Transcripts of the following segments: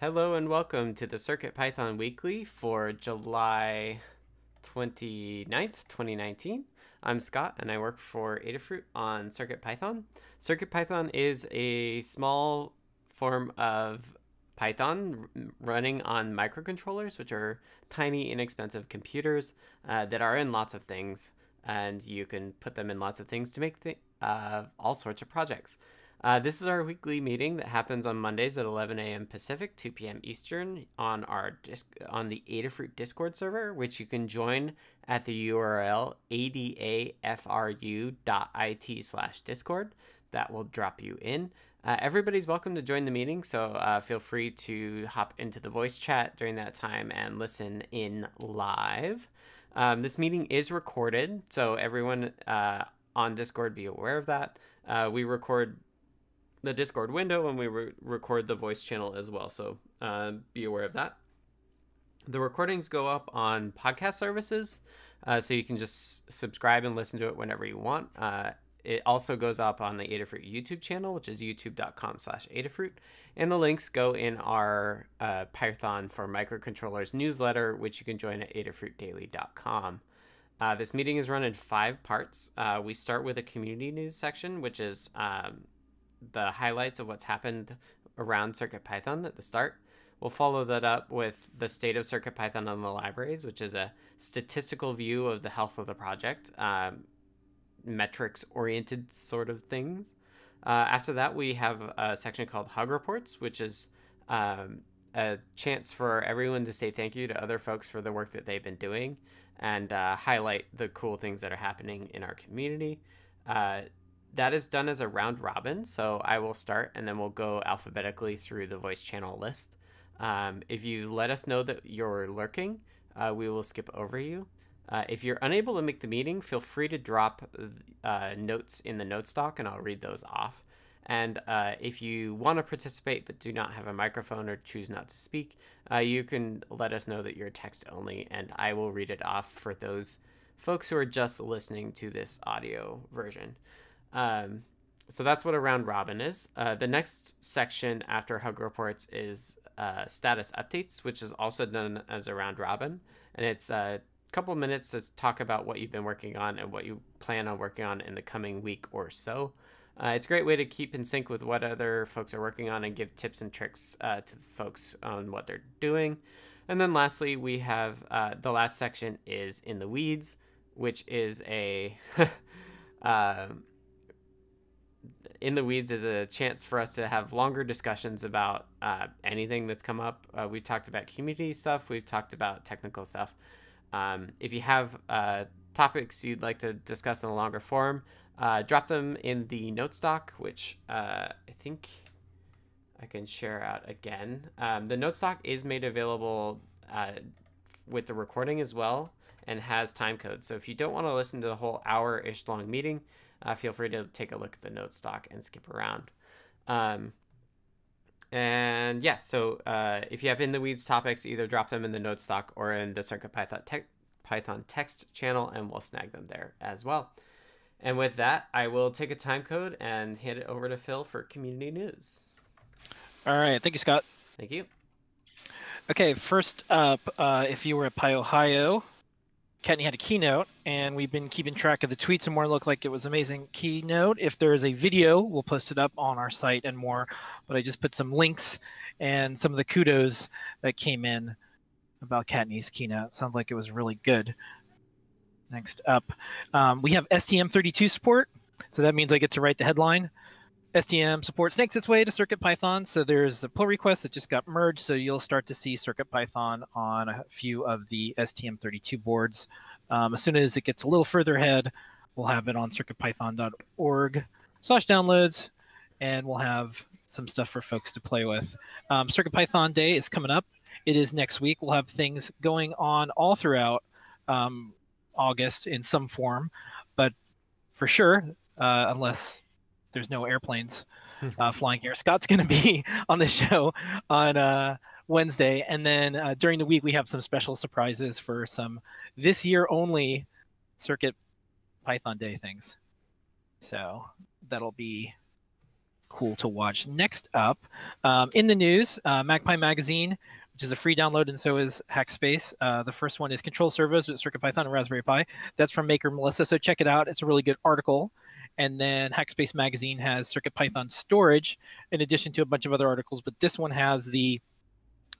Hello and welcome to the Circuit Python Weekly for July 29th, 2019. I'm Scott and I work for Adafruit on Circuit Python. Circuit Python is a small form of Python running on microcontrollers, which are tiny, inexpensive computers uh, that are in lots of things, and you can put them in lots of things to make th- uh, all sorts of projects. Uh, this is our weekly meeting that happens on Mondays at 11 a.m. Pacific, 2 p.m. Eastern, on our disc- on the Adafruit Discord server, which you can join at the URL adafru.it/discord. That will drop you in. Uh, everybody's welcome to join the meeting, so uh, feel free to hop into the voice chat during that time and listen in live. Um, this meeting is recorded, so everyone uh, on Discord be aware of that. Uh, we record the Discord window and we re- record the voice channel as well. So uh, be aware of that. The recordings go up on podcast services, uh, so you can just subscribe and listen to it whenever you want. Uh, it also goes up on the Adafruit YouTube channel, which is youtube.com slash Adafruit. And the links go in our uh, Python for microcontrollers newsletter, which you can join at adafruitdaily.com. Uh, this meeting is run in five parts. Uh, we start with a community news section, which is um, the highlights of what's happened around CircuitPython at the start. We'll follow that up with the state of CircuitPython on the libraries, which is a statistical view of the health of the project, um, metrics oriented sort of things. Uh, after that, we have a section called Hug Reports, which is um, a chance for everyone to say thank you to other folks for the work that they've been doing and uh, highlight the cool things that are happening in our community. Uh, that is done as a round robin. So I will start and then we'll go alphabetically through the voice channel list. Um, if you let us know that you're lurking, uh, we will skip over you. Uh, if you're unable to make the meeting, feel free to drop uh, notes in the notes doc and I'll read those off. And uh, if you want to participate but do not have a microphone or choose not to speak, uh, you can let us know that you're text only and I will read it off for those folks who are just listening to this audio version. Um, so that's what a round robin is. Uh, the next section after Hug Reports is uh, status updates, which is also done as a round robin. And it's a couple minutes to talk about what you've been working on and what you plan on working on in the coming week or so. Uh, it's a great way to keep in sync with what other folks are working on and give tips and tricks uh, to folks on what they're doing. And then lastly, we have uh, the last section is in the weeds, which is a um, in the weeds is a chance for us to have longer discussions about uh, anything that's come up. Uh, we've talked about community stuff. We've talked about technical stuff. Um, if you have uh, topics you'd like to discuss in a longer form, uh, drop them in the notes doc, which uh, I think I can share out again. Um, the notes doc is made available uh, with the recording as well and has time code. So if you don't want to listen to the whole hour-ish long meeting, uh, feel free to take a look at the notes doc and skip around. Um, and yeah, so uh, if you have in the weeds topics, either drop them in the notes doc or in the Circuit Python, te- Python text channel, and we'll snag them there as well. And with that, I will take a time code and hand it over to Phil for community news. All right, thank you, Scott. Thank you. Okay, first up, uh, if you were at PyOhio, Kattni had a keynote, and we've been keeping track of the tweets and more. Look like it was amazing keynote. If there is a video, we'll post it up on our site and more. But I just put some links and some of the kudos that came in about Kattni's keynote. Sounds like it was really good. Next up, um, we have STM32 support. So that means I get to write the headline. STM support snakes its way to CircuitPython. So there's a pull request that just got merged. So you'll start to see CircuitPython on a few of the STM32 boards. Um, as soon as it gets a little further ahead, we'll have it on circuitpython.org slash downloads, and we'll have some stuff for folks to play with. Um, CircuitPython Day is coming up. It is next week. We'll have things going on all throughout um, August in some form, but for sure, uh, unless there's no airplanes uh, flying here. Scott's going to be on the show on uh, Wednesday, and then uh, during the week we have some special surprises for some this year only Circuit Python Day things. So that'll be cool to watch. Next up, um, in the news, uh, MagPi Magazine, which is a free download, and so is Hackspace. Uh, the first one is Control Servos with CircuitPython and Raspberry Pi. That's from Maker Melissa, so check it out. It's a really good article. And then Hackspace Magazine has CircuitPython storage, in addition to a bunch of other articles. But this one has the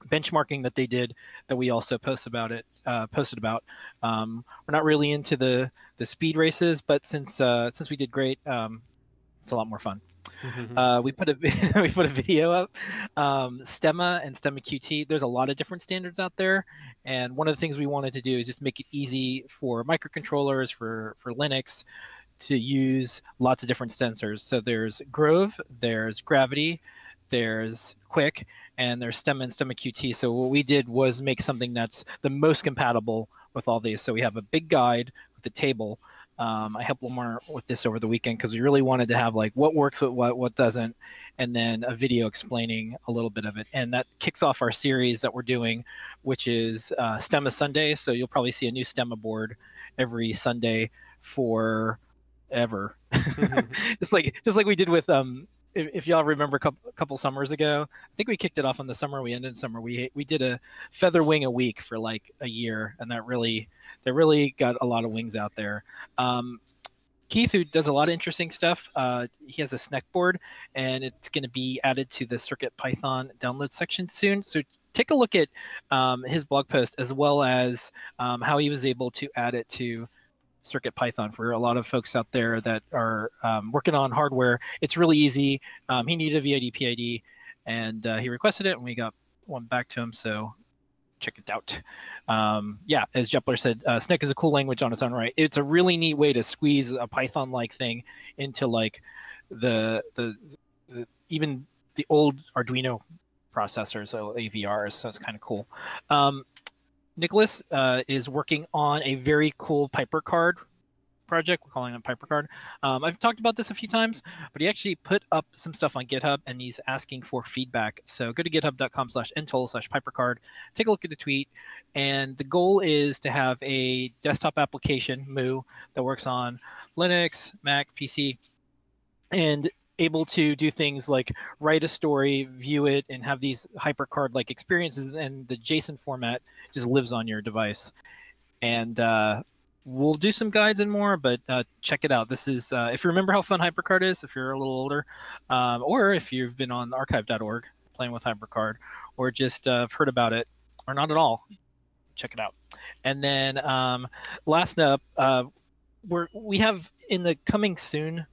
benchmarking that they did that we also post about it uh, posted about. Um, we're not really into the the speed races, but since uh, since we did great, um, it's a lot more fun. uh, we put a we put a video up. Um, Stemma and Stemma QT. There's a lot of different standards out there, and one of the things we wanted to do is just make it easy for microcontrollers for for Linux to use lots of different sensors. So there's Grove, there's Gravity, there's Qwiic, and there's Stemma and Stemma QT. So what we did was make something that's the most compatible with all these. So we have a big guide with a table. Um, I helped Lamar with this over the weekend because we really wanted to have like what works with what, what doesn't, and then a video explaining a little bit of it. And that kicks off our series that we're doing, which is uh, Stemma Sunday. So you'll probably see a new Stemma board every Sunday for ever. Mm-hmm. just like just like we did with um if, if y'all remember a couple, a couple, summers ago, I think we kicked it off in the summer. We ended summer. We we did a feather wing a week for like a year, and that really that really got a lot of wings out there. Um, Keith, who does a lot of interesting stuff, uh, he has a Snek board, and it's going to be added to the Circuit Python download section soon. So take a look at um, his blog post as well as um, how he was able to add it to Circuit Python for a lot of folks out there that are um, working on hardware. It's really easy. Um, he needed a VID PID, and uh, he requested it, and we got one back to him. So check it out. Um, yeah, as Jepler said, uh, is a cool language on its own right. It's a really neat way to squeeze a Python-like thing into like the, the the even the old Arduino processors, so AVRs. So it's kind of cool. Um, Nicholas uh, is working on a very cool PyperCard project. We're calling it PyperCard. Um, I've talked about this a few times, but he actually put up some stuff on GitHub and he's asking for feedback. So go to github.com slash ntoll slash PyperCard, take a look at the tweet. And the goal is to have a desktop application, Mu, that works on Linux, Mac, PC, and able to do things like write a story, view it, and have these hypercard like experiences, and the JSON format just lives on your device. And uh, we'll do some guides and more, but uh, check it out. This is uh, if you remember how fun HyperCard is, if you're a little older, um, or if you've been on archive.org playing with HyperCard, or just uh, heard about it, or not at all, check it out. And then um, last up, uh, we're we have in the coming soon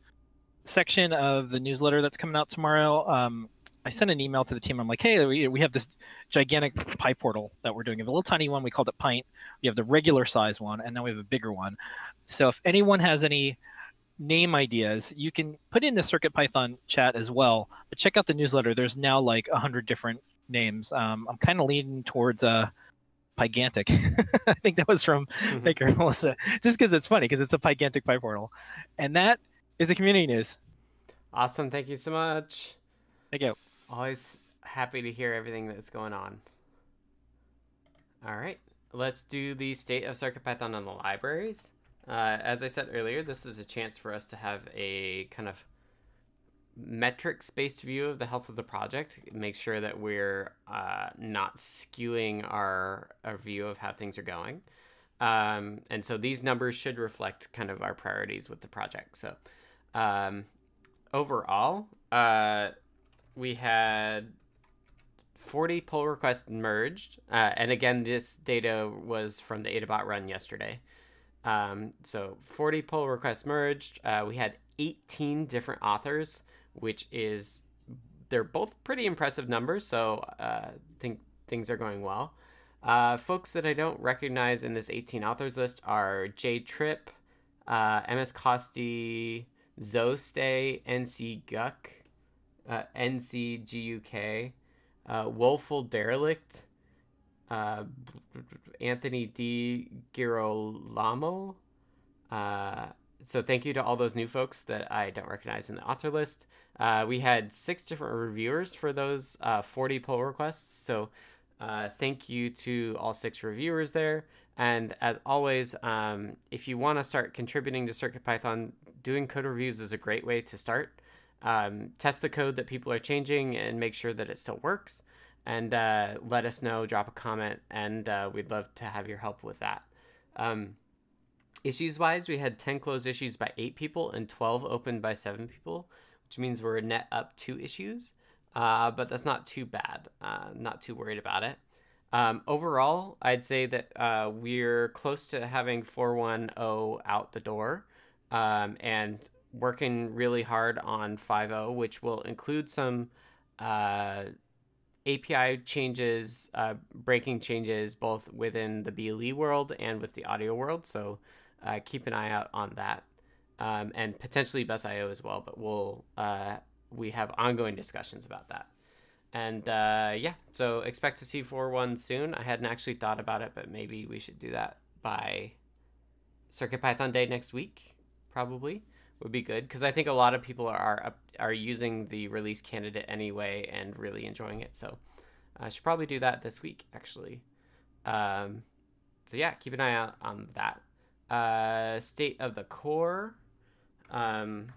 section of the newsletter that's coming out tomorrow. Um, I sent an email to the team. I'm like, hey, we, we have this gigantic pie PyPortal that we're doing. We have a little tiny one. We called it Pint. We have the regular size one, and then we have a bigger one. So if anyone has any name ideas, you can put in the Circuit Python chat as well. But check out the newsletter. There's now like a hundred different names. Um, I'm kind of leaning towards uh, Pygantic. I think that was from mm-hmm. Maker Melissa, just because it's funny because it's a Pygantic PyPortal, and that is a community news. Awesome. Thank you so much. Thank you. Always happy to hear everything that's going on. All right. Let's do the state of CircuitPython on the libraries. Uh, as I said earlier, this is a chance for us to have a kind of metrics based view of the health of the project. Make sure that we're uh, not skewing our, our view of how things are going. Um, and so these numbers should reflect kind of our priorities with the project. So um, overall, uh, we had 40 pull requests merged. Uh, and again, this data was from the AdaBot run yesterday. Um, so 40 pull requests merged. Uh, we had 18 different authors, which is, they're both pretty impressive numbers. So uh, I think things are going well. Uh, folks that I don't recognize in this 18 authors list are J Trip, uh, MS Costi, Zostay, NC Guck, uh, NCGUK, uh, Woeful Derelict, uh, Anthony D. Girolamo. Uh, so thank you to all those new folks that I don't recognize in the author list. Uh, we had six different reviewers for those uh, 40 pull requests. So uh, thank you to all six reviewers there. And as always, um, if you want to start contributing to CircuitPython, doing code reviews is a great way to start. um, test the code that people are changing and make sure that it still works. And uh, let us know, drop a comment, and uh, we'd love to have your help with that. Um, issues wise, we had 10 closed issues by eight people and 12 opened by seven people, which means we're net up two issues. Uh, but that's not too bad. Uh, not too worried about it. Um, overall, I'd say that uh, we're close to having 410 out the door um, and working really hard on 5.0, which will include some uh, API changes, uh, breaking changes both within the BLE world and with the audio world. So uh, keep an eye out on that. Um, and potentially busio as well, but we'll uh, we have ongoing discussions about that. And uh, yeah, so expect to see 4.1 soon. I hadn't actually thought about it, but maybe we should do that by CircuitPython Day next week, probably would be good because I think a lot of people are are using the release candidate anyway and really enjoying it. So I should probably do that this week, actually. Um, so yeah, keep an eye out on that. Uh, state of the core. Um,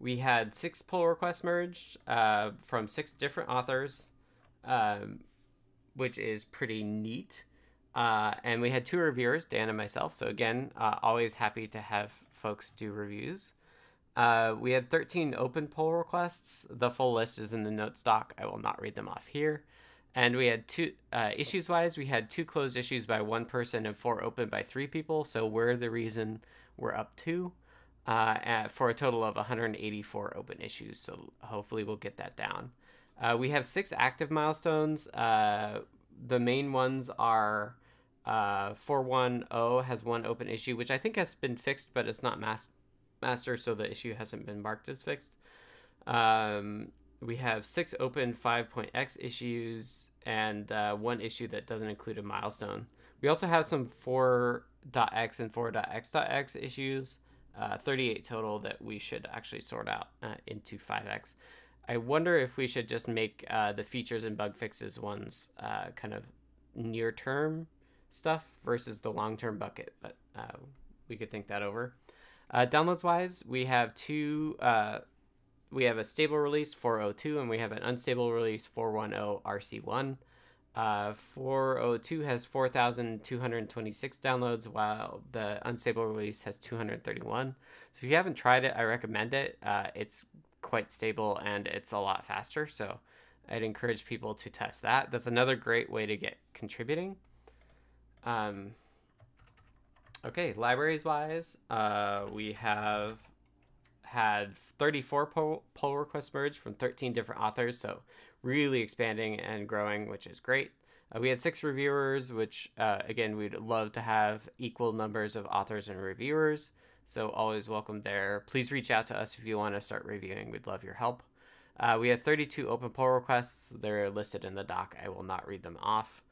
we had six pull requests merged uh, from six different authors, um, which is pretty neat. Uh, and we had two reviewers, Dan and myself. So again, uh, always happy to have folks do reviews. Uh, we had 13 open pull requests. The full list is in the notes doc. I will not read them off here. And we had two uh, issues wise. We had two closed issues by one person and four open by three people. So we're the reason we're up two uh, at, for a total of 184 open issues. So hopefully we'll get that down. Uh, we have six active milestones. The main ones are uh, 410 has one open issue, which I think has been fixed, but it's not mas- master, so the issue hasn't been marked as fixed. Um, we have six open 5.x issues and uh, one issue that doesn't include a milestone. We also have some 4.x and 4.x.x issues uh, 38 total that we should actually sort out uh, into 5x. I wonder if we should just make uh, the features and bug fixes ones uh, kind of near term stuff versus the long term bucket, but uh, we could think that over. Uh, downloads wise, we have two. we have a stable release 402 and we have an unstable release 410 RC1. Uh, 402 has 4,226 downloads, while the unstable release has 231. So if you haven't tried it, I recommend it. Uh, it's quite stable and it's a lot faster. So I'd encourage people to test that. That's another great way to get contributing. Um, okay, libraries wise, uh, we have had 34 pull, pull requests merged from 13 different authors. So really expanding and growing, which is great. Uh, we had six reviewers, which uh, again, we'd love to have equal numbers of authors and reviewers. So always welcome there. Please reach out to us if you want to start reviewing. We'd love your help. Uh, we have 32 open pull requests. They're listed in the doc. I will not read them off.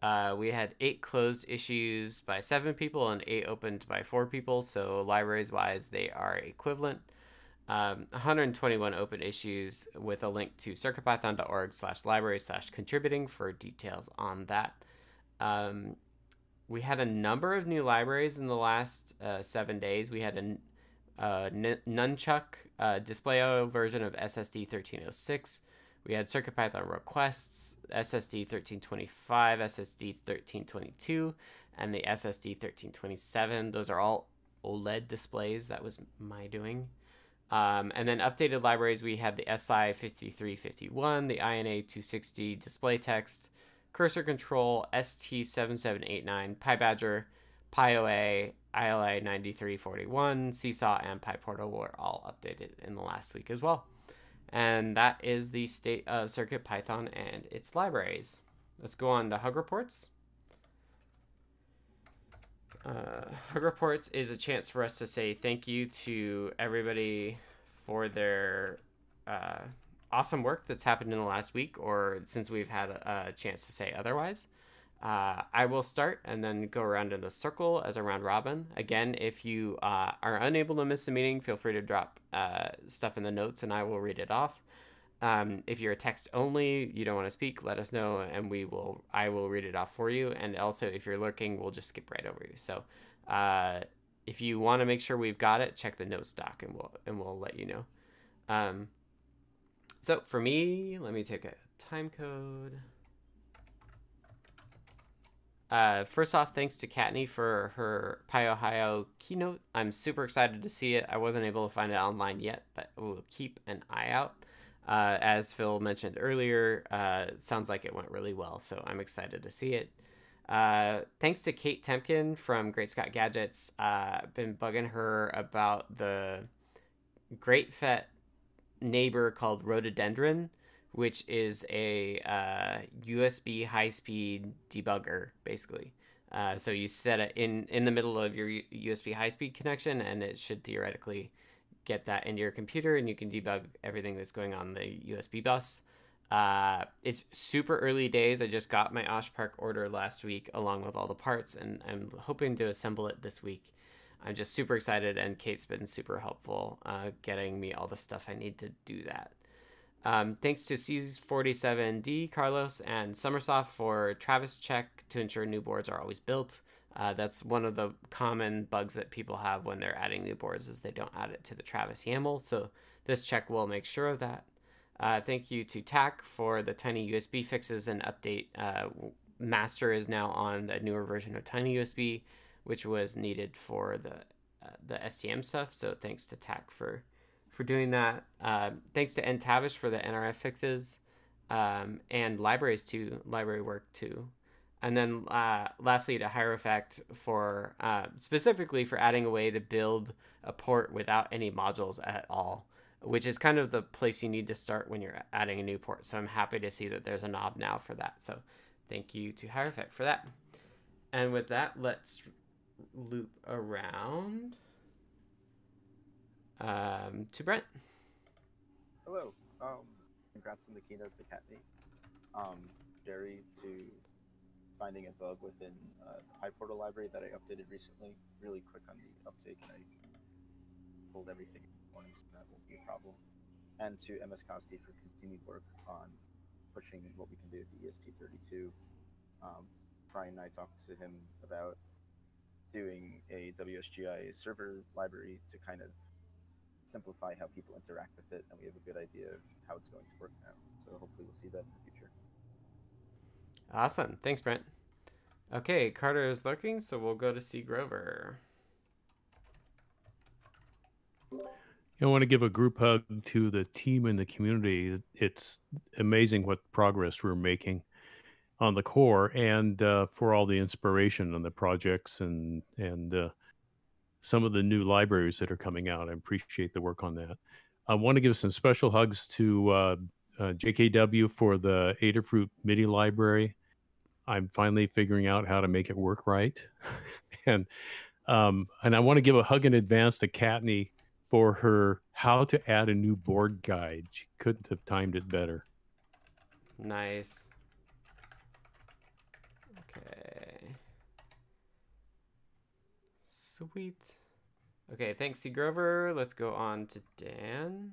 Uh, we had eight closed issues by seven people and eight opened by four people. So libraries wise, they are equivalent um, 121 open issues with a link to circuitpython.org slash library slash contributing for details on that. Um, we had a number of new libraries in the last uh, seven days. We had a uh, Nunchuck uh, display version of SSD 1306. We had CircuitPython requests, SSD 1325, SSD 1322, and the SSD 1327. Those are all OLED displays. That was my doing. Um, and then updated libraries, we had the SI 5351, the INA 260 display text, cursor control, ST7789, PyBadger, PyOA, ILI 9341, Seesaw, and PyPortal were all updated in the last week as well. And that is the state of CircuitPython and its libraries. Let's go on to Hug Reports. Uh, Hug Reports is a chance for us to say thank you to everybody for their uh, awesome work that's happened in the last week or since we've had a, chance to say otherwise. Uh, I will start and then go around in the circle as a round robin. Again, if you uh, are unable to miss a meeting, feel free to drop uh, stuff in the notes and I will read it off. Um, if you're a text only, you don't want to speak, let us know and we will. I will read it off for you. And also, if you're lurking, we'll just skip right over you. So, uh, if you want to make sure we've got it, check the notes doc and we'll and we'll let you know. Um, so for me, let me take a time code. Uh, first off, thanks to Kattni for her PyOhio keynote. I'm super excited to see it. I wasn't able to find it online yet, but we'll keep an eye out. Uh, as Phil mentioned earlier, uh, sounds like it went really well, so I'm excited to see it. Uh, thanks to Kate Temkin from Great Scott Gadgets. Uh, I've been bugging her about the GreatFET neighbor called Rhododendron, which is a uh, USB high speed debugger, basically. Uh, so you set it in, in the middle of your USB high speed connection, and it should theoretically get that into your computer, and you can debug everything that's going on the USB bus. Uh, it's super early days. I just got my OshPark order last week along with all the parts, and I'm hoping to assemble it this week. I'm just super excited, and Kate's been super helpful uh, getting me all the stuff I need to do that. Um, thanks to C47D, Carlos, and sommersoft for Travis check to ensure new boards are always built. Uh, that's one of the common bugs that people have when they're adding new boards is they don't add it to the Travis YAML. So this check will make sure of that. Uh, thank you to TAC for the Tiny USB fixes and update. Uh, Master is now on the newer version of Tiny USB, which was needed for the uh, the STM stuff. So thanks to TAC for for doing that. Uh, thanks to NTavish for the NRF fixes um, and libraries too, library work too. And then uh, lastly to Hierophect for uh, specifically for adding a way to build a port without any modules at all which is kind of the place you need to start when you're adding a new port. So I'm happy to see that there's a knob now for that. So thank you to Hierophect for that. And with that, let's loop around um, to Brent. Hello. Um, congrats on the keynote to Kattni. Um, Jerry to finding a bug within uh, the PyPortal library that I updated recently. Really quick on the uptake, and I pulled everything morning, so that won't be a problem. And to MS Costi for continued work on pushing what we can do with the ESP32. Um, Brian and I talked to him about doing a WSGI server library to kind of simplify how people interact with it, and we have a good idea of how it's going to work now. So hopefully we'll see that in the future. Awesome. Thanks, Brent. Okay, Carter is looking, so we'll go to CGrover. I want to give a group hug to the team and the community. It's amazing what progress we're making on the core, and uh, for all the inspiration on the projects and and uh, some of the new libraries that are coming out. I appreciate the work on that. I want to give some special hugs to uh, uh JKW for the Adafruit MIDI library. I'm finally figuring out how to make it work right, and um, and I want to give a hug in advance to Kattni for her how to add a new board guide. She couldn't have timed it better. Nice. Okay. Sweet. Okay, thanks, C. Grover. Let's go on to Dan.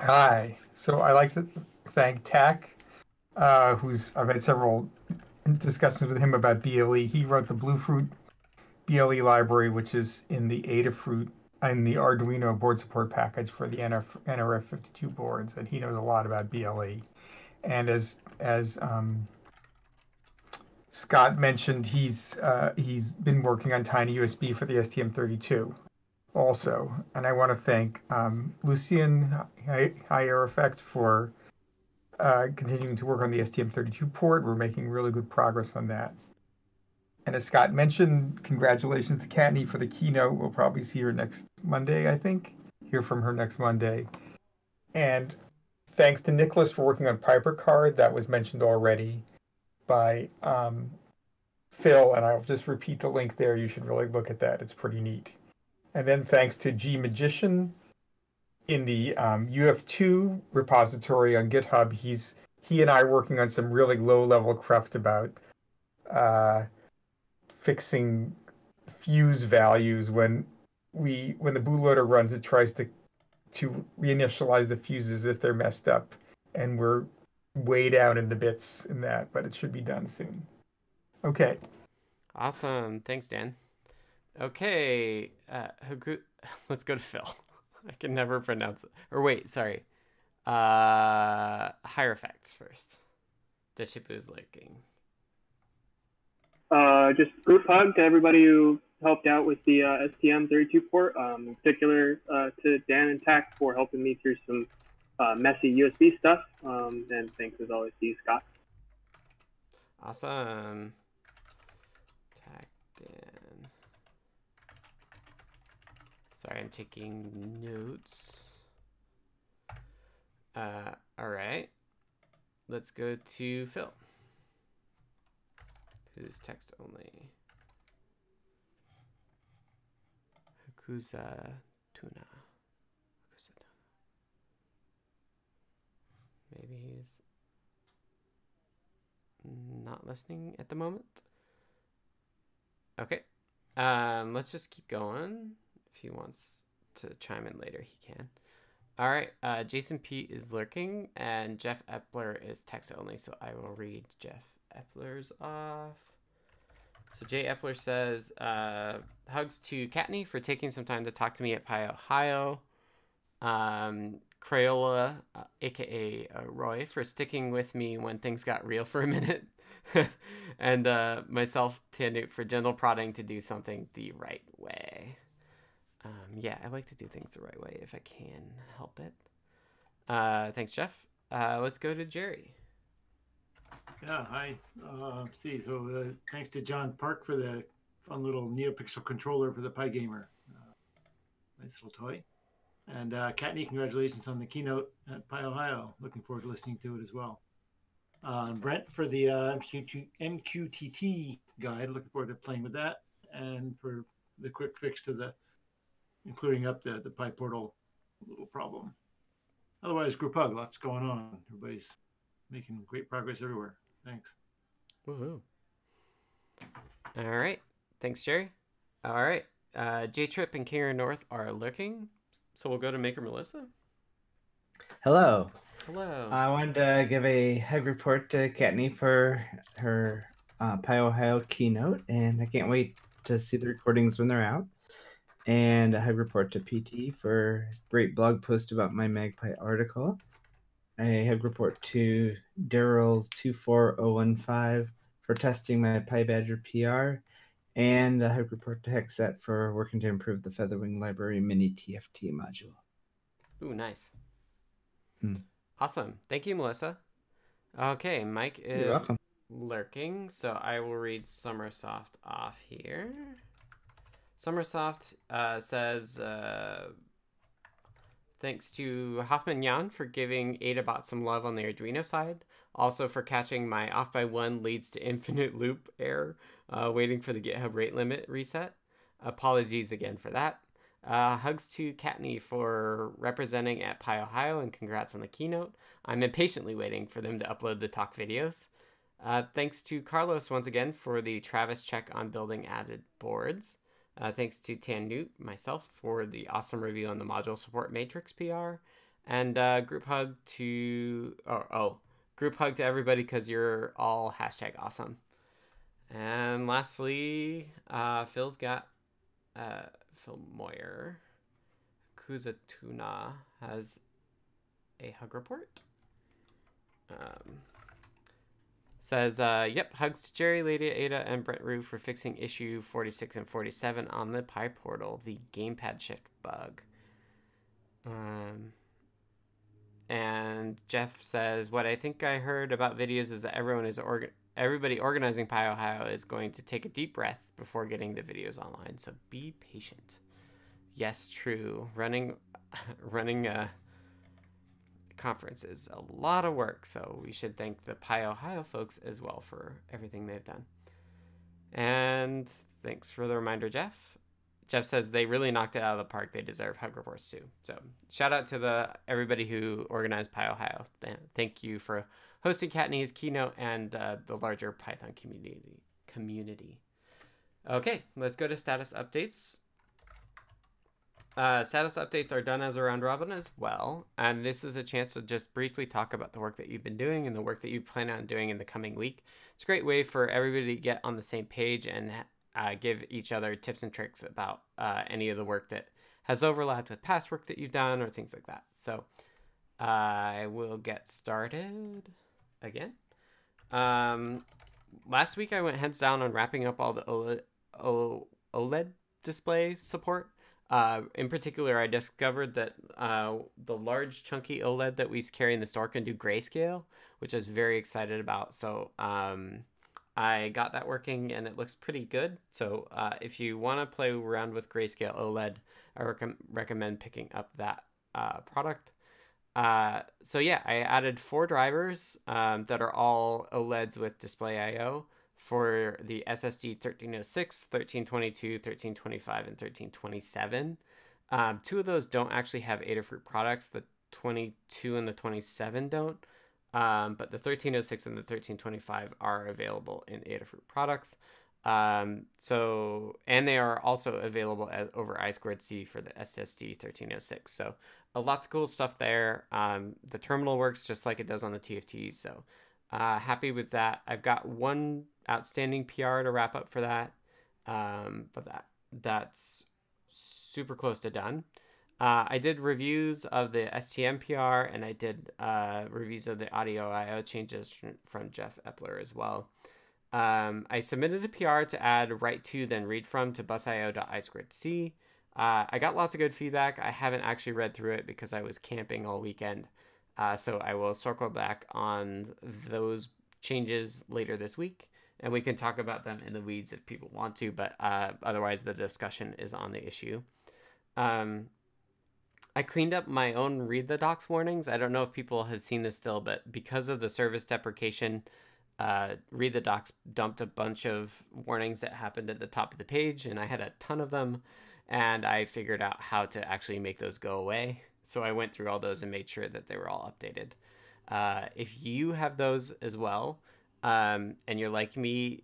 Hi. So I like to thank TAC, uh, who's I've had several discussions with him about BLE. He wrote the Bluefruit BLE library, which is in the Adafruit and the Arduino board support package for the NF, NRF52 boards, and he knows a lot about BLE. And as as um, Scott mentioned, he's uh, he's been working on Tiny USB for the STM32 also. And I want to thank um, Lucien Hierophect for uh, continuing to work on the STM32 port. We're making really good progress on that. And as Scott mentioned, congratulations to Kattni for the keynote. We'll probably see her next Monday, I think. Hear from her next Monday. And thanks to Nicholas for working on PyperCard. That was mentioned already by um, Phil. And I'll just repeat the link there. You should really look at that. It's pretty neat. And then thanks to G Magician in the um, UF2 repository on GitHub. He's he and I working on some really low level cruft about uh, fixing fuse values when we when the bootloader runs it tries to to reinitialize the fuses if they're messed up and we're way down in the bits in that but it should be done soon okay awesome thanks dan Okay, uh, Haku- let's go to Phil. I can never pronounce it. Or wait, sorry. Uh, Hierophects first. Deshipu's lurking. Uh, just group hug to everybody who helped out with the uh, STM32 port, um, in particular uh, to Dan and Tack for helping me through some uh, messy USB stuff. Um, and thanks as always to you, Scott. Awesome. Tack Dan. Sorry, I'm taking notes. Uh, all right. Let's go to Phil. Who's text only? Hakusa Tuna. Hakusa Tuna. Maybe he's not listening at the moment. Okay. Um, let's just keep going. If he wants to chime in later, he can. All right. Uh, Jason P is lurking, and Jeff Epler is text only, so I will read Jeff Epler's off. So Jay Epler says, uh, hugs to Kattni for taking some time to talk to me at PyOhio. Um, Crayola, uh, aka uh, Roy, for sticking with me when things got real for a minute. and uh, myself, tannewt, for gentle prodding to do something the right way. Um, yeah, I like to do things the right way if I can help it. Uh, thanks, Jeff. Uh, let's go to Jerry. Yeah, hi. Uh, see, so thanks to John Park for the fun little NeoPixel controller for the PyGamer. Nice little toy. And uh, Kattni, congratulations on the keynote at PyOhio. Looking forward to listening to it as well. Uh, Brent for the uh, MQ- MQTT guide. Looking forward to playing with that. And for the quick fix to the, including up the, the PyPortal little problem. Otherwise, group hug, lots going on. Everybody's making great progress everywhere. Thanks. Woohoo. All right. Thanks, Jerry. All right. Uh, J Trip and Karen North are looking. So we'll go to Maker Melissa. Hello. Hello. I wanted to give a hug report to Kattni for her uh, PyOhio keynote, and I can't wait to see the recordings when they're out. And a hug report to PT for a great blog post about my MagPi article. A hug report to Daryl24015 for testing my PyBadger PR, and a to Hexet for working to improve the Featherwing Library Mini TFT module. Ooh, nice. Hmm. Awesome. Thank you, Melissa. Okay, Mike is lurking, so I will read sommersoft off here. sommersoft uh, says, uh, thanks to Hoffman Jan for giving Adabot some love on the Arduino side. Also for catching my off by one leads to infinite loop error, uh, waiting for the GitHub rate limit reset. Apologies again for that. Uh, hugs to Kattni for representing at PyOhio and congrats on the keynote. I'm impatiently waiting for them to upload the talk videos. Uh, thanks to Carlos once again for the Travis check on building added boards. Uh, thanks to tannewt, myself, for the awesome review on the module support matrix PR. And uh, group hug to, oh, oh group hug to everybody because you're all hashtag awesome. And lastly, uh, Phil's got uh, Phil Moyer. Kuzatuna has a hug report. Um, says, uh, yep, hugs to Jerry, Lady Ada, and Brent Rue for fixing issue 46 and 47 on the PyPortal, the gamepad shift bug. Um, and Jeff says, what I think I heard about videos is that everyone is organ everybody organizing PyOhio is going to take a deep breath before getting the videos online. So be patient. Yes, true. Running, running a conference is a lot of work. So we should thank the PyOhio folks as well for everything they've done. And thanks for the reminder, Jeff. Jeff says they really knocked it out of the park. They deserve hug reports too. So shout out to the everybody who organized PyOhio. Thank you for hosting Kattni's keynote and uh, the larger Python community. Community. Okay, let's go to status updates. Uh, status updates are done as a round robin as well, and this is a chance to just briefly talk about the work that you've been doing and the work that you plan on doing in the coming week. It's a great way for everybody to get on the same page and uh, give each other tips and tricks about uh, any of the work that has overlapped with past work that you've done or things like that. So I will get started again. Um, last week I went heads down on wrapping up all the OLED, OLED display support. Uh, in particular, I discovered that uh, the large chunky OLED that we carry in the store can do grayscale, which I was very excited about. So um, I got that working and it looks pretty good. So uh, if you want to play around with grayscale OLED, I rec- recommend picking up that uh, product. Uh, so yeah, I added four drivers um, that are all OLEDs with displayio for the SSD 1306, 1322, 1325, and 1327. Um, two of those don't actually have Adafruit products. The 22 and the 27 don't. Um, but the 1306 and the 1325 are available in Adafruit products. Um, so, and they are also available over I squared C for the SSD 1306. So, uh, lots of cool stuff there. Um, the terminal works just like it does on the TFTs. So, uh, happy with that. I've got one outstanding PR to wrap up for that. Um, but that that's super close to done. Uh, I did reviews of the STM PR and I did uh, reviews of the audioio changes from, Jeff Epler as well. Um, I submitted a PR to add write to then read from to busio.i2c. Uh, I got lots of good feedback. I haven't actually read through it because I was camping all weekend. Uh, so I will circle back on those changes later this week and we can talk about them in the weeds if people want to, but uh, otherwise the discussion is on the issue. Um, I cleaned up my own read the docs warnings. I don't know if people have seen this still, but because of the service deprecation, uh, read the docs dumped a bunch of warnings that happened at the top of the page, and I had a ton of them, and I figured out how to actually make those go away. So I went through all those and made sure that they were all updated. Uh, if you have those as well, um, and you're like me,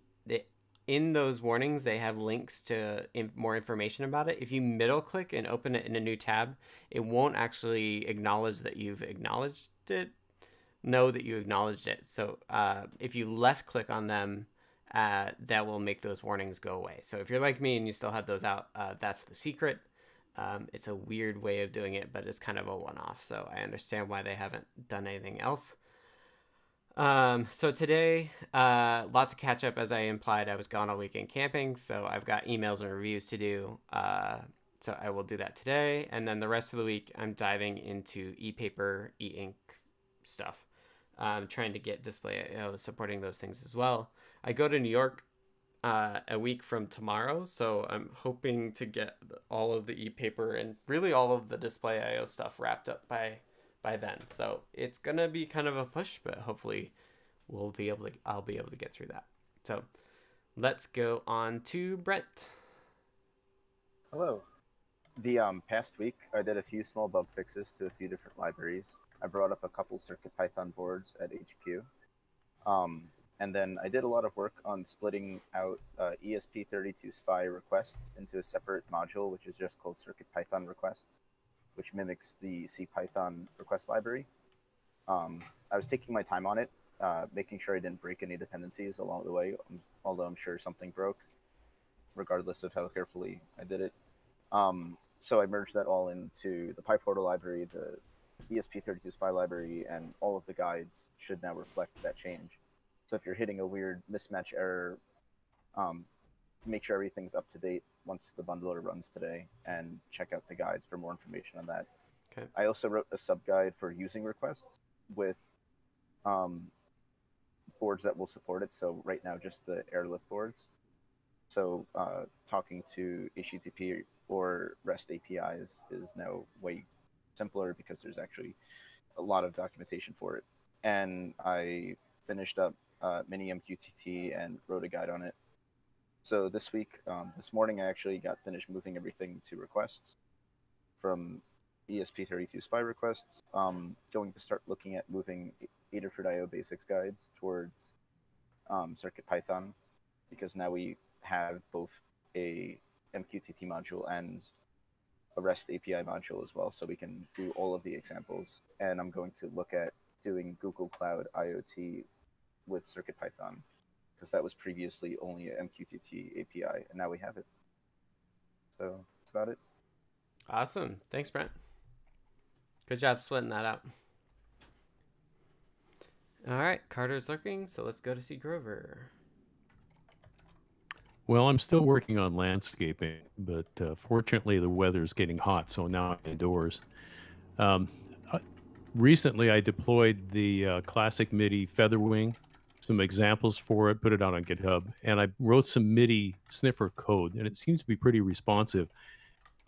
in those warnings they have links to in- more information about it. If you middle click and open it in a new tab it won't actually acknowledge that you've acknowledged it. Know that you acknowledged it. So uh, if you left click on them uh, that will make those warnings go away. So if you're like me and you still have those out uh, that's the secret. Um, it's a weird way of doing it but it's kind of a one-off. So i understand why they haven't done anything else um, so today, uh, lots of catch up. As I implied, I was gone all weekend camping, so I've got emails and reviews to do. Uh, so I will do that today, and then the rest of the week, I'm diving into e-paper, e-ink stuff. I'm trying to get display supporting those things as well. I go to New York uh, a week from tomorrow, so I'm hoping to get all of the e-paper and really all of the displayio stuff wrapped up by by then. So it's gonna be kind of a push, but hopefully we'll be able to I'll be able to get through that. So let's go on to Brent. Hello. The um, past week, I did a few small bug fixes to a few different libraries. I brought up a couple Circuit Python boards at HQ. Um, and then I did a lot of work on splitting out uh, ESP32 SPI requests into a separate module, which is just called Circuit Python requests which mimics the CPython request library. Um, I was taking my time on it, uh, making sure I didn't break any dependencies along the way, um, although I'm sure something broke, regardless of how carefully I did it. Um, so I merged that all into the PyPortal library, the ESP32 SPI library, and all of the guides should now reflect that change. So if you're hitting a weird mismatch error, um, make sure everything's up to date once the bundler runs today and check out the guides for more information on that. Okay. I also wrote a sub guide for using requests with um, boards that will support it. So right now, just the airlift boards. So uh, talking to HTTP or REST APIs is, now way simpler because there's actually a lot of documentation for it. And I finished up uh, mini MQTT and wrote a guide on it so this week, um, this morning, I actually got finished moving everything to requests from ESP32 SPI requests. Um, going to start looking at moving Adafruit IO basics guides towards um, Circuit Python because now we have both a MQTT module and a REST API module as well, so we can do all of the examples. And I'm going to look at doing Google Cloud IoT with Circuit Python because that was previously only a MQTT API, and now we have it. So that's about it. Awesome. Thanks, Brent. Good job splitting that up. All right, Carter's lurking, so let's go to CGrover. Well, I'm still working on landscaping, but uh, fortunately the weather's getting hot, so now I'm indoors. Um, uh, recently, I deployed the uh, classic MIDI Featherwing, some examples for it, put it out on GitHub, and I wrote some MIDI sniffer code, and it seems to be pretty responsive.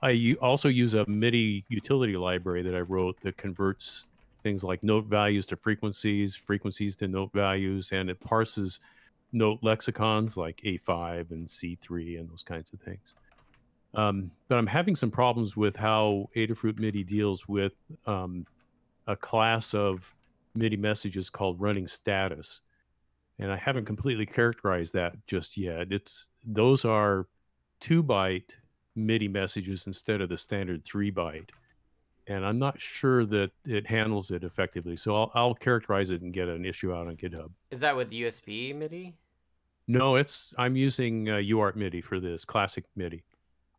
I also use a MIDI utility library that I wrote that converts things like note values to frequencies, frequencies to note values, and it parses note lexicons like A5 and C3 and those kinds of things. Um, but I'm having some problems with how Adafruit MIDI deals with um, a class of MIDI messages called running status. And I haven't completely characterized that just yet. It's those are two byte MIDI messages instead of the standard three byte and I'm not sure that it handles it effectively. So I'll, I'll characterize it and get an issue out on GitHub. Is that with USB MIDI? No, it's I'm using uh, UART MIDI for this classic MIDI.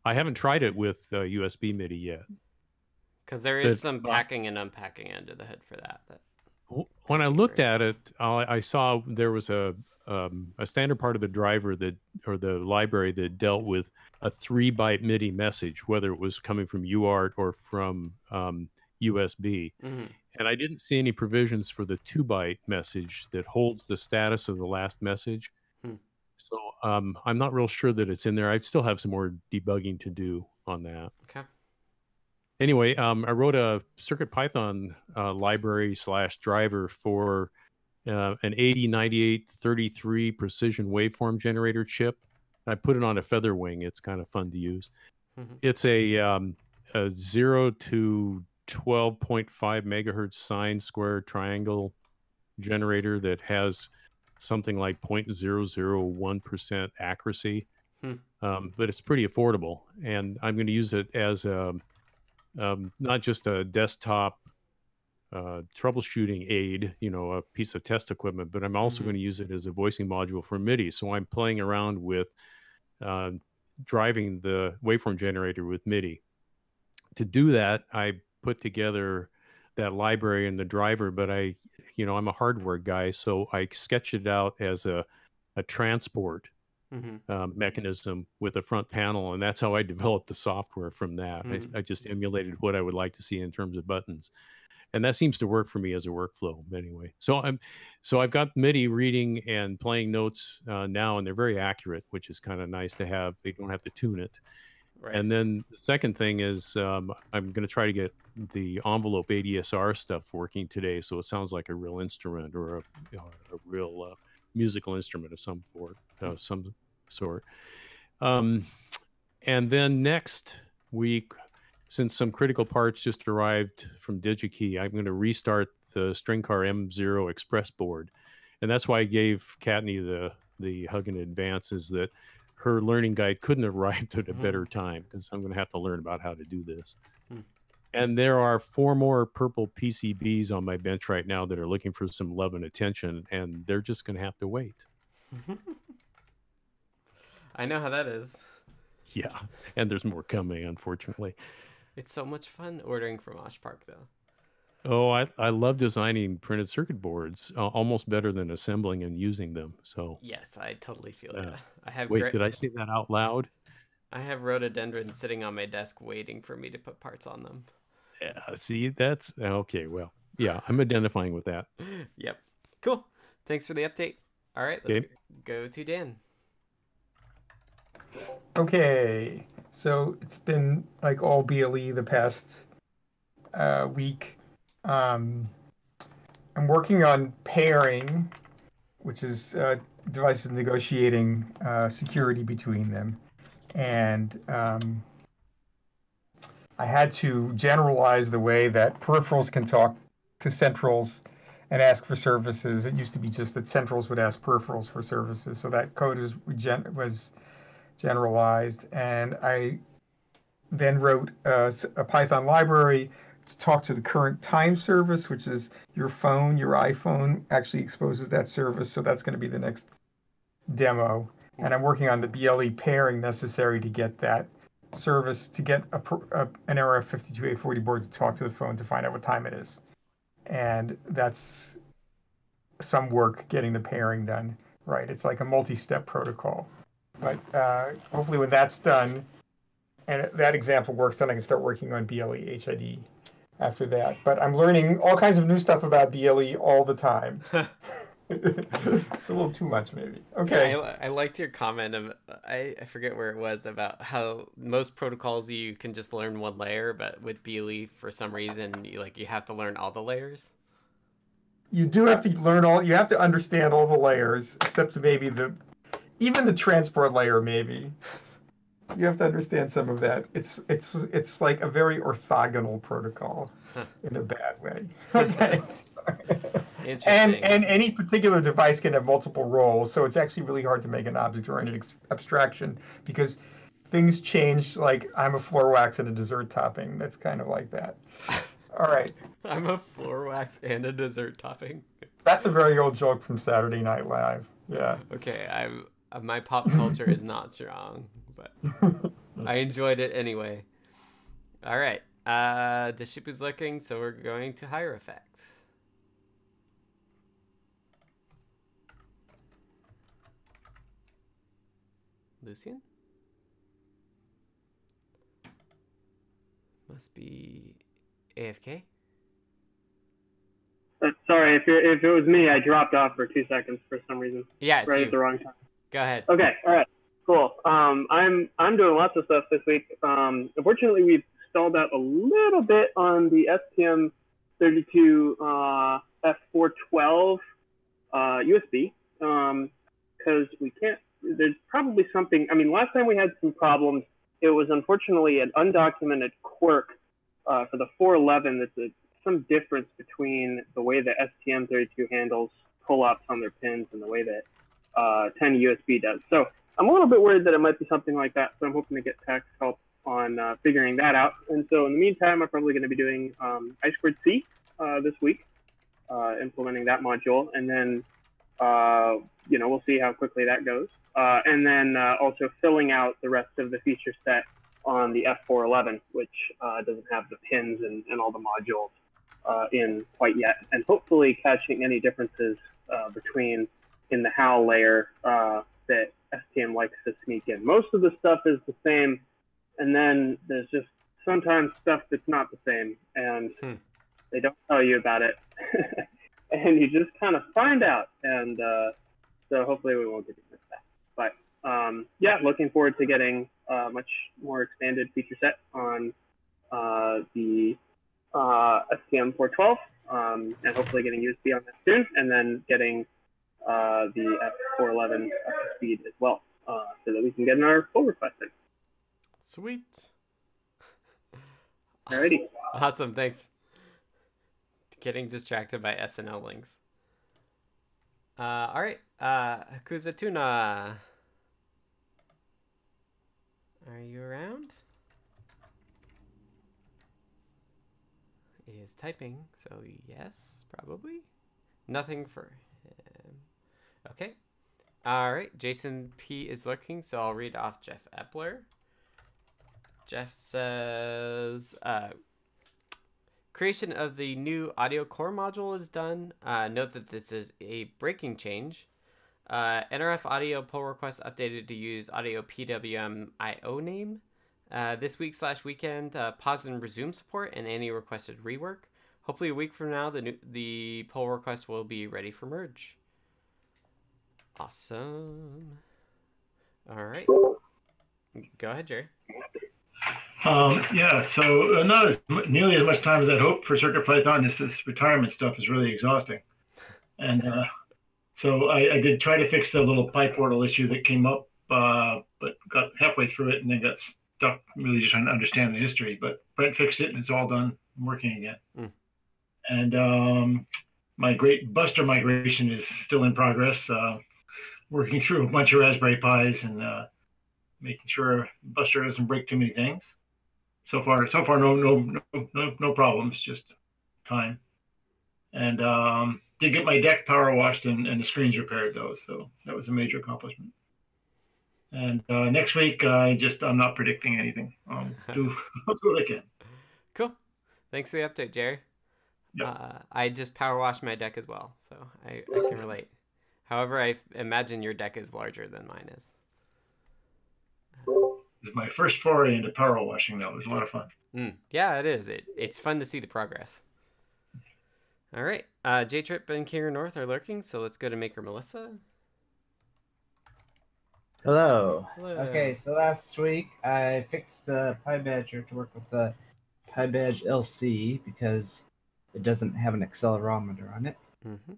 I haven't tried it with uh, USB MIDI yet. Because there is some packing and unpacking under the hood for that. But when I looked at it, I, I saw there was a um, a standard part of the driver that or the library that dealt with a three byte MIDI message, whether it was coming from UART or from um, USB. mm-hmm. And I didn't see any provisions for the two byte message that holds the status of the last message. Hmm. So um, I'm not real sure that it's in there. I still have some more debugging to do on that. Okay. Anyway, um, I wrote a Circuit Python uh, library slash driver for uh, an AD9833 precision waveform generator chip. I put it on a feather wing. It's kind of fun to use. Mhm. It's a, um, a zero to 12.5 megahertz sine square triangle generator that has something like 0.001% accuracy. Hmm. Um, but it's pretty affordable. And I'm going to use it as a, um, not just a desktop uh, troubleshooting aid, you know, a piece of test equipment, but I'm also Mhm. going to use it as a voicing module for MIDI. So I'm playing around with uh, driving the waveform generator with MIDI. To do that, I put together that library and the driver, but I, you know, I'm a hardware guy, so I sketched it out as a, a transport Mm-hmm. um, mechanism with a front panel, and that's how I developed the software from that. Mhm. I, I just emulated what I would like to see in terms of buttons, and that seems to work for me as a workflow anyway. So I'm, so I've got MIDI reading and playing notes uh, now, and they're very accurate, which is kind of nice to have. They don't have to tune it. Right. And then the second thing is um, I'm going to try to get the envelope ADSR stuff working today, so it sounds like a real instrument or a, you know, a real uh, musical instrument of some sort, uh, some sort. Um, and then next week, since some critical parts just arrived from DigiKey, I'm going to restart the Stringcar M0 Express board, and that's why I gave Kattni the the hug in advance. Is that her learning guide couldn't have arrived at a Mhm. better time because I'm going to have to learn about how to do this. Hmm. And there are four more purple PCBs on my bench right now that are looking for some love and attention, and they're just going to have to wait. I know how that is. Yeah, and there's more coming, unfortunately. It's so much fun ordering from Osh Park, though. Oh, I, I love designing printed circuit boards uh, almost better than assembling and using them. So, Yes, I totally feel Yeah. that. I have wait, gra- did I say that out loud? I have rhododendrons sitting on my desk waiting for me to put parts on them. Yeah, see, that's okay. Well, yeah, I'm identifying with that. yep. Cool. Thanks for the update. All right, let's Okay. go to Dan. Okay, so it's been like all BLE the past uh, week. Um, I'm working on pairing, which is uh, devices negotiating uh, security between them, and um, I had to generalize the way that peripherals can talk to centrals and ask for services. It used to be just that centrals would ask peripherals for services, so that code was was generalized. And I then wrote a Python library to talk to the current time service, which is your phone, your iPhone actually exposes that service. So that's going to be the next demo, and I'm working on the BLE pairing necessary to get that service to get a, a, an NRF 52840 board to talk to the phone to find out what time it is, and that's some work getting the pairing done. Right, it's like a multi-step protocol, but uh, hopefully when that's done, and that example works, then I can start working on BLE HID after that. But I'm learning all kinds of new stuff about BLE all the time. it's a little too much, maybe. Okay. Yeah, I, I, liked your comment of I, I forget where it was about how most protocols you can just learn one layer, but with BLE for some reason you like you have to learn all the layers. You do have to learn all. You have to understand all the layers, except maybe the even the transport layer, maybe you have to understand some of that. It's it's it's like a very orthogonal protocol in a bad way. Okay. and and any particular device can have multiple roles, so it's actually really hard to make an object-oriented abstraction because things change. Like I'm a floor wax and a dessert topping. That's kind of like that. All right. I'm a floor wax and a dessert topping. That's a very old joke from Saturday Night Live. Yeah. Okay, I'm my pop culture is not strong but I enjoyed it anyway. All right. Uh, the ship is looking, so we're going to Hierophect. Lucian? Must be AFK. Uh, sorry, if, if it was me, I dropped off for two seconds for some reason. Yeah, right you. at the wrong time. Go ahead. Okay, all right. Cool. Um, I'm I'm doing lots of stuff this week. Um, unfortunately, we've stalled out a little bit on the STM 32 uh, F412 uh, USB because um, we can't. There's probably something. I mean, last time we had some problems. It was unfortunately an undocumented quirk uh, for the 411. That's a, some difference between the way the STM32 handles pull-ups on their pins and the way that uh, TinyUSB does. So I'm a little bit worried that it might be something like that, so I'm hoping to get Thach's help on uh, figuring that out. And so in the meantime, I'm probably going to be doing um, I squared C uh, this week, uh, implementing that module, and then uh, you know we'll see how quickly that goes. Uh, and then uh, also filling out the rest of the feature set on the F411, which doesn't have the pins and, and all the modules in quite yet, and hopefully catching any differences between in the HAL layer that STM likes to sneak in. Most of the stuff is the same, and then there's just sometimes stuff that's not the same, and hmm. they don't tell you about it, and you just kind of find out. And uh, so hopefully we won't get into that. But um, yeah, looking forward to getting a much more expanded feature set on uh, the uh, STM 412, um, and hopefully getting USB on that soon, and then getting uh, the F411 up to speed as well, uh, so that we can get in our pull request in. Sweet. Alrighty. Awesome. Thanks. Getting distracted by SNL links. Uh, all right. Uh, Kuzatuna. Are you around? He is typing, so yes, probably. Nothing for Okay. All right. Jason P is looking, so I'll read off Jeff Epler. Jeff says, uh, creation of the new audiocore module is done. Uh, note that this is a breaking change. Uh, NRF audio pull request updated to use audio PWM IO name. Uh, this week slash weekend, uh, pause and resume support and any requested rework. Hopefully, a week from now, the new, the pull request will be ready for merge. Awesome. All right. Go ahead, Jerry. Um, yeah, so uh, not as, nearly as much time as I'd hoped for Circuit Python. This, this retirement stuff is really exhausting. And uh, so I, I, did try to fix the little PyPortal issue that came up, uh, but got halfway through it and then got stuck really just trying to understand the history. But Brent fixed it and it's all done, I'm working again. Mm. And um, my great Buster migration is still in progress. Uh, working through a bunch of Raspberry Pis and uh, making sure Buster doesn't break too many things. So far, so far, no, no, no, no, no problems. Just time. and um, did get my deck power washed and, and the screens repaired though, so that was a major accomplishment. And uh, next week, I just I'm not predicting anything. I'll do I'll do what I can. Cool. Thanks for the update, Jerry. Yep. Uh, I just power washed my deck as well, so I, I can relate. However, I f- imagine your deck is larger than mine is. This is my first foray into power washing though. It was a lot of fun. Mm, yeah, it is. It it's fun to see the progress. All right, uh, J Trip and Kinger North are lurking, so let's go to Maker Melissa. Hello. Hello. Okay, so last week I fixed the PyBadger to work with the PyBadge LC because it doesn't have an accelerometer on it. Mm-hmm.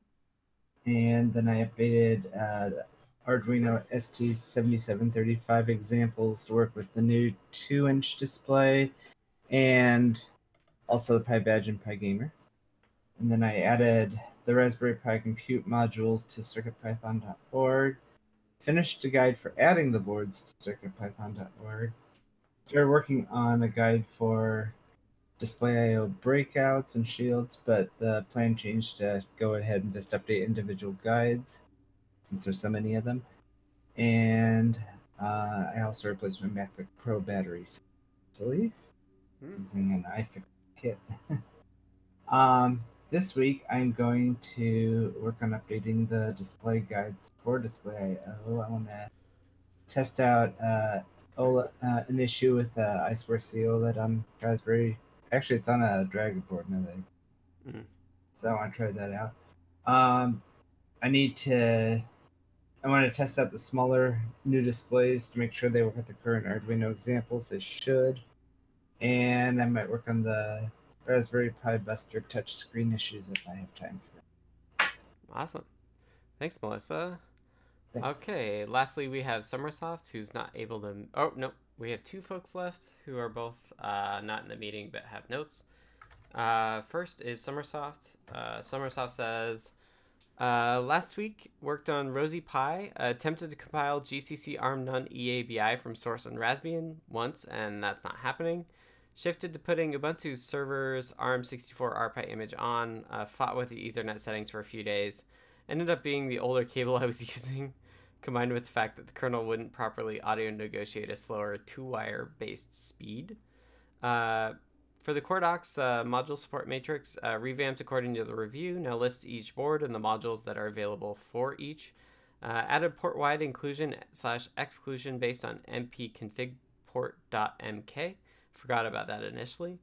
And then I updated uh, Arduino ST7735 examples to work with the new 2 inch display and also the PyBadge and PyGamer. And then I added the Raspberry Pi Compute modules to CircuitPython.org finished a guide for adding the boards to CircuitPython.org. Started working on a guide for displayio breakouts and shields, but the plan changed to go ahead and just update individual guides since there's so many of them. And uh, I also replaced my MacBook Pro batteries. Hmm. using an iFix kit. um, this week, I'm going to work on updating the display guides for Display IO. I want to test out uh, OLED, uh, an issue with uh, I squared C OLED on Raspberry. Actually, it's on a Dragon board now. Mhm. So I want to try that out. Um, I need to. I want to test out the smaller new displays to make sure they work with the current Arduino examples. They should. And I might work on the Raspberry Pi Buster touchscreen issues if I have time for that. Awesome. Thanks, Melissa. Thanks. Okay, lastly, we have sommersoft, who's not able to. Oh, no, we have two folks left who are both uh, not in the meeting but have notes. Uh, first is sommersoft. Uh, sommersoft says, uh, last week worked on RosiePi, attempted to compile GCC ARM None EABI from source on Raspbian once, and that's not happening. Shifted to putting Ubuntu server's ARM64 RPi image on, uh, fought with the Ethernet settings for a few days. Ended up being the older cable I was using, combined with the fact that the kernel wouldn't properly audio negotiate a slower two wire based speed. Uh, for the CoreDocs uh, module support matrix, uh, revamped according to the review, now lists each board and the modules that are available for each. Uh, added port wide inclusion slash exclusion based on mpconfig port.mk. Forgot about that initially.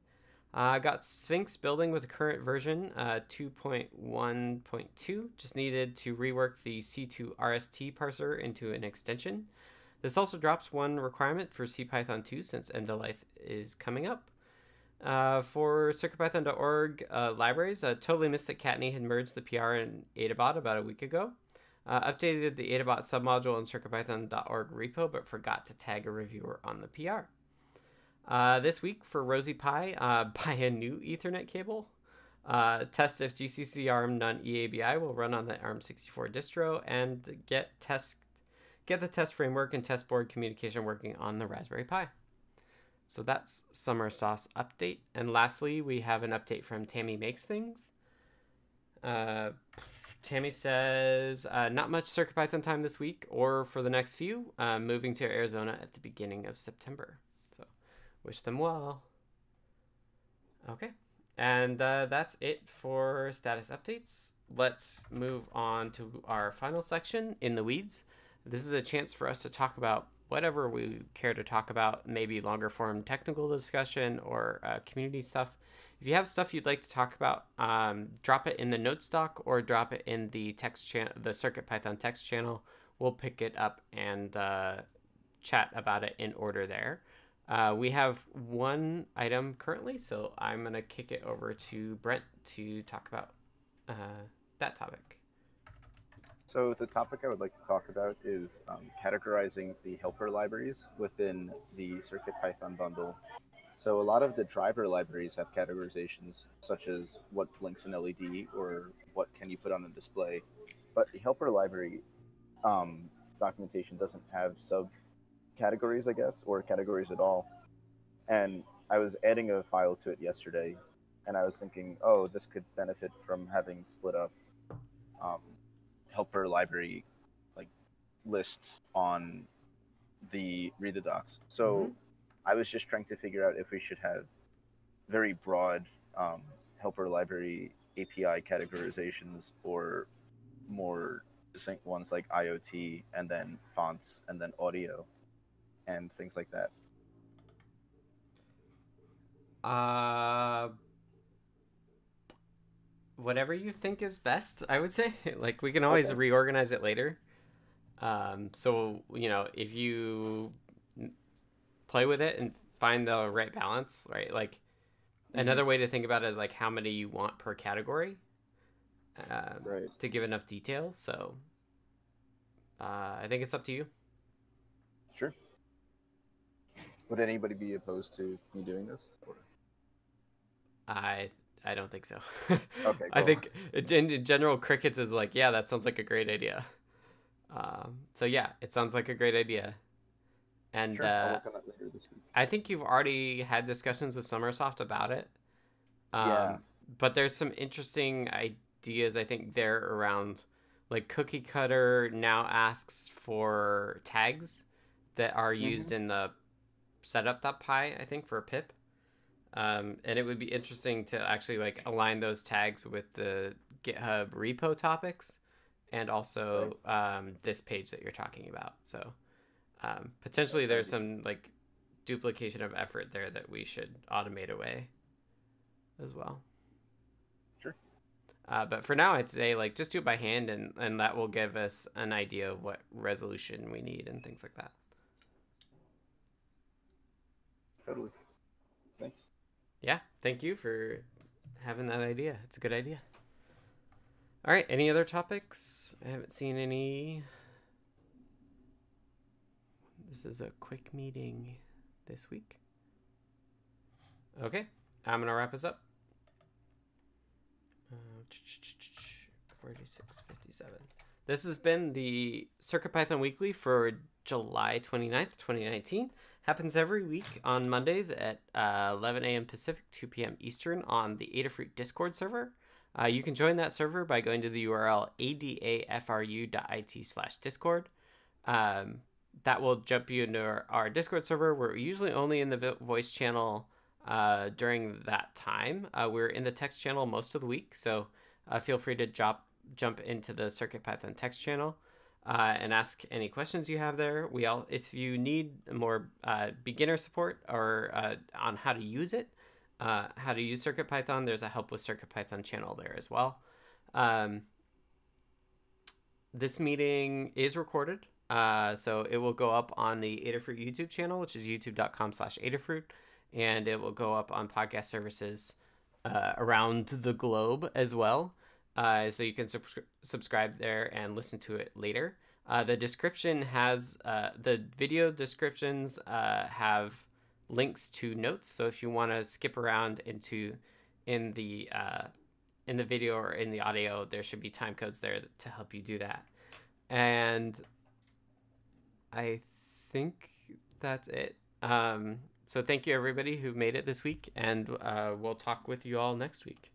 I uh, got Sphinx building with the current version uh, 2.1.2. Just needed to rework the C2 RST parser into an extension. This also drops one requirement for CPython 2 since end of life is coming up. Uh, for CircuitPython.org uh, libraries, uh, totally missed that Kattni had merged the PR in Adabot about a week ago. Uh, updated the Adabot submodule in CircuitPython.org repo, but forgot to tag a reviewer on the PR. Uh, this week for RosiePi, uh, buy a new Ethernet cable. Uh, test if GCC ARM None EABI will run on the ARM64 distro, and get test get the test framework and test board communication working on the Raspberry Pi. So that's sommersoft's update. And lastly, we have an update from Tammy Makes Things. Uh, Tammy says, uh, not much CircuitPython time this week or for the next few, uh, moving to Arizona at the beginning of September. Wish them well. Okay. And uh, that's it for status updates. Let's move on to our final section, In the Weeds. This is a chance for us to talk about whatever we care to talk about, maybe longer form technical discussion or uh, community stuff. If you have stuff you'd like to talk about, um, drop it in the notes doc or drop it in the text channel, the Circuit Python text channel. We'll pick it up and uh, chat about it in order there. Uh, we have one item currently, so I'm gonna kick it over to Brent to talk about uh, that topic. So the topic I would like to talk about is um, categorizing the helper libraries within the CircuitPython bundle. So a lot of the driver libraries have categorizations such as what blinks an LED or what can you put on a display, but the helper library um, documentation doesn't have sub categories, I guess, or categories at all. And I was adding a file to it yesterday, and I was thinking, oh, this could benefit from having split up um, helper library like lists on the read the docs. So I was just trying to figure out if we should have very broad um, helper library API categorizations or more distinct ones like IoT and then fonts and then audio and things like that. Uh, whatever you think is best, I would say. like we can always Okay. reorganize it later. Um, so you know, if you play with it and find the right balance, right? Like another way to think about it is like how many you want per category. Um, Right. to give enough details. So uh, I think it's up to you. Sure. Would anybody be opposed to me doing this? Or... I I don't think so. Okay, I think in, in general, crickets is like, yeah, that sounds like a great idea. Um, so yeah, it sounds like a great idea. And Sure, uh, work on that later this week. I think you've already had discussions with sommersoft about it. Um, Yeah. But there's some interesting ideas I think there around, like Cookie Cutter now asks for tags that are used in the setup.py, I think, for a pip. Um, and it would be interesting to actually like align those tags with the GitHub repo topics and also um, this page that you're talking about. So um, potentially there's some like duplication of effort there that we should automate away as well. Sure. Uh, but for now, I'd say like just do it by hand, and and that will give us an idea of what resolution we need and things like that. Totally. Thanks. Yeah, thank you for having that idea. It's a good idea. All right, any other topics? I haven't seen any. This is a quick meeting this week. Okay, I'm gonna wrap us up. Uh, 4657. This has been the CircuitPython Weekly for July 29th, 2019. Happens every week on Mondays at uh, 11 a.m. Pacific, 2 p.m. Eastern on the Adafruit Discord server. Uh, you can join that server by going to the URL adafru.it slash discord. Um, that will jump you into our, our Discord server. We're usually only in the voice channel uh, during that time. Uh, we're in the text channel most of the week, so uh, feel free to drop, jump into the CircuitPython text channel uh, and ask any questions you have there. We all, if you need more uh, beginner support or uh, on how to use it, uh, how to use CircuitPython, there's a help with CircuitPython channel there as well. Um, this meeting is recorded, uh, so it will go up on the Adafruit YouTube channel, which is youtube.com slash Adafruit, and it will go up on podcast services uh, around the globe as well. Uh, so you can subscri- subscribe there and listen to it later. Uh, the description has uh, the video descriptions uh, have links to notes. So if you want to skip around into in the uh, in the video or in the audio, there should be time codes there to help you do that. And I think that's it. Um, so thank you everybody who made it this week, and uh, we'll talk with you all next week.